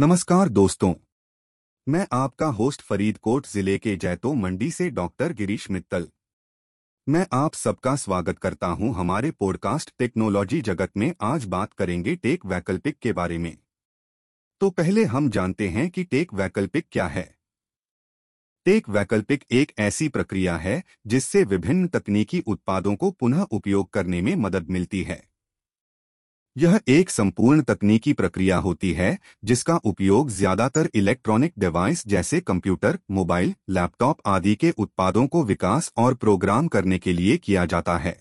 नमस्कार दोस्तों। मैं आपका होस्ट फरीदकोट ज़िले के जैतो मंडी से डॉक्टर गिरीश मित्तल। मैं आप सबका स्वागत करता हूँ हमारे पॉडकास्ट टेक्नोलॉजी जगत में आज बात करेंगे टेक वैकल्पिक के बारे में। तो पहले हम जानते हैं कि टेक वैकल्पिक क्या है। टेक वैकल्पिक एक ऐसी प्रक्रिया है जिससे विभिन्न तकनीकी उत्पादों को पुनः उपयोग करने में मदद मिलती है। यह एक संपूर्ण तकनीकी प्रक्रिया होती है, जिसका उपयोग ज़्यादातर इलेक्ट्रॉनिक डिवाइस जैसे कंप्यूटर, मोबाइल, लैपटॉप आदि के उत्पादों को विकास और प्रोग्राम करने के लिए किया जाता है।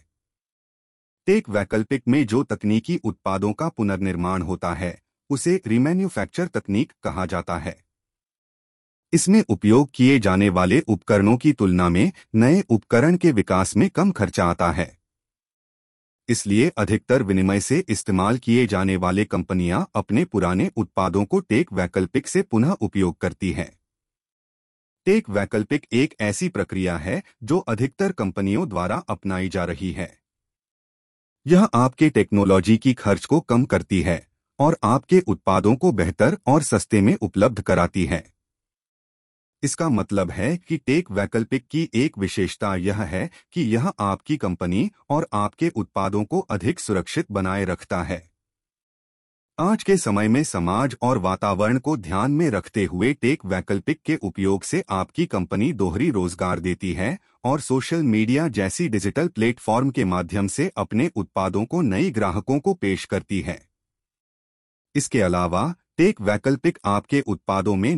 टेक वैकल्पिक में जो तकनीकी उत्पादों का पुनर्निर्माण होता है, उसे रिमैन्युफैक्चर तकनीक कहा जाता है। इसमें उपयोग किए जाने वाले उपकरणों की तुलना में नए उपकरण के विकास में कम खर्चा आता है। इसलिए अधिकतर विनिमय से इस्तेमाल किए जाने वाले कंपनियाँ अपने पुराने उत्पादों को टेक वैकल्पिक से पुनः उपयोग करती हैं। टेक वैकल्पिक एक ऐसी प्रक्रिया है जो अधिकतर कंपनियों द्वारा अपनाई जा रही है। यह आपके टेक्नोलॉजी की खर्च को कम करती है और आपके उत्पादों को बेहतर और सस्ते में उपलब्ध कराती है। इसका मतलब है कि टेक वैकल्पिक की एक विशेषता यह है कि यह आपकी कंपनी और आपके उत्पादों को अधिक सुरक्षित बनाए रखता है। आज के समय में समाज और वातावरण को ध्यान में रखते हुए टेक वैकल्पिक के उपयोग से आपकी कंपनी दोहरी रोज़गार देती है और सोशल मीडिया जैसी डिजिटल प्लेटफॉर्म के माध्यम से अपने उत्पादों को नई ग्राहकों को पेश करती है। इसके अलावा, टेक वैकल्पिक आपके उत्पादों में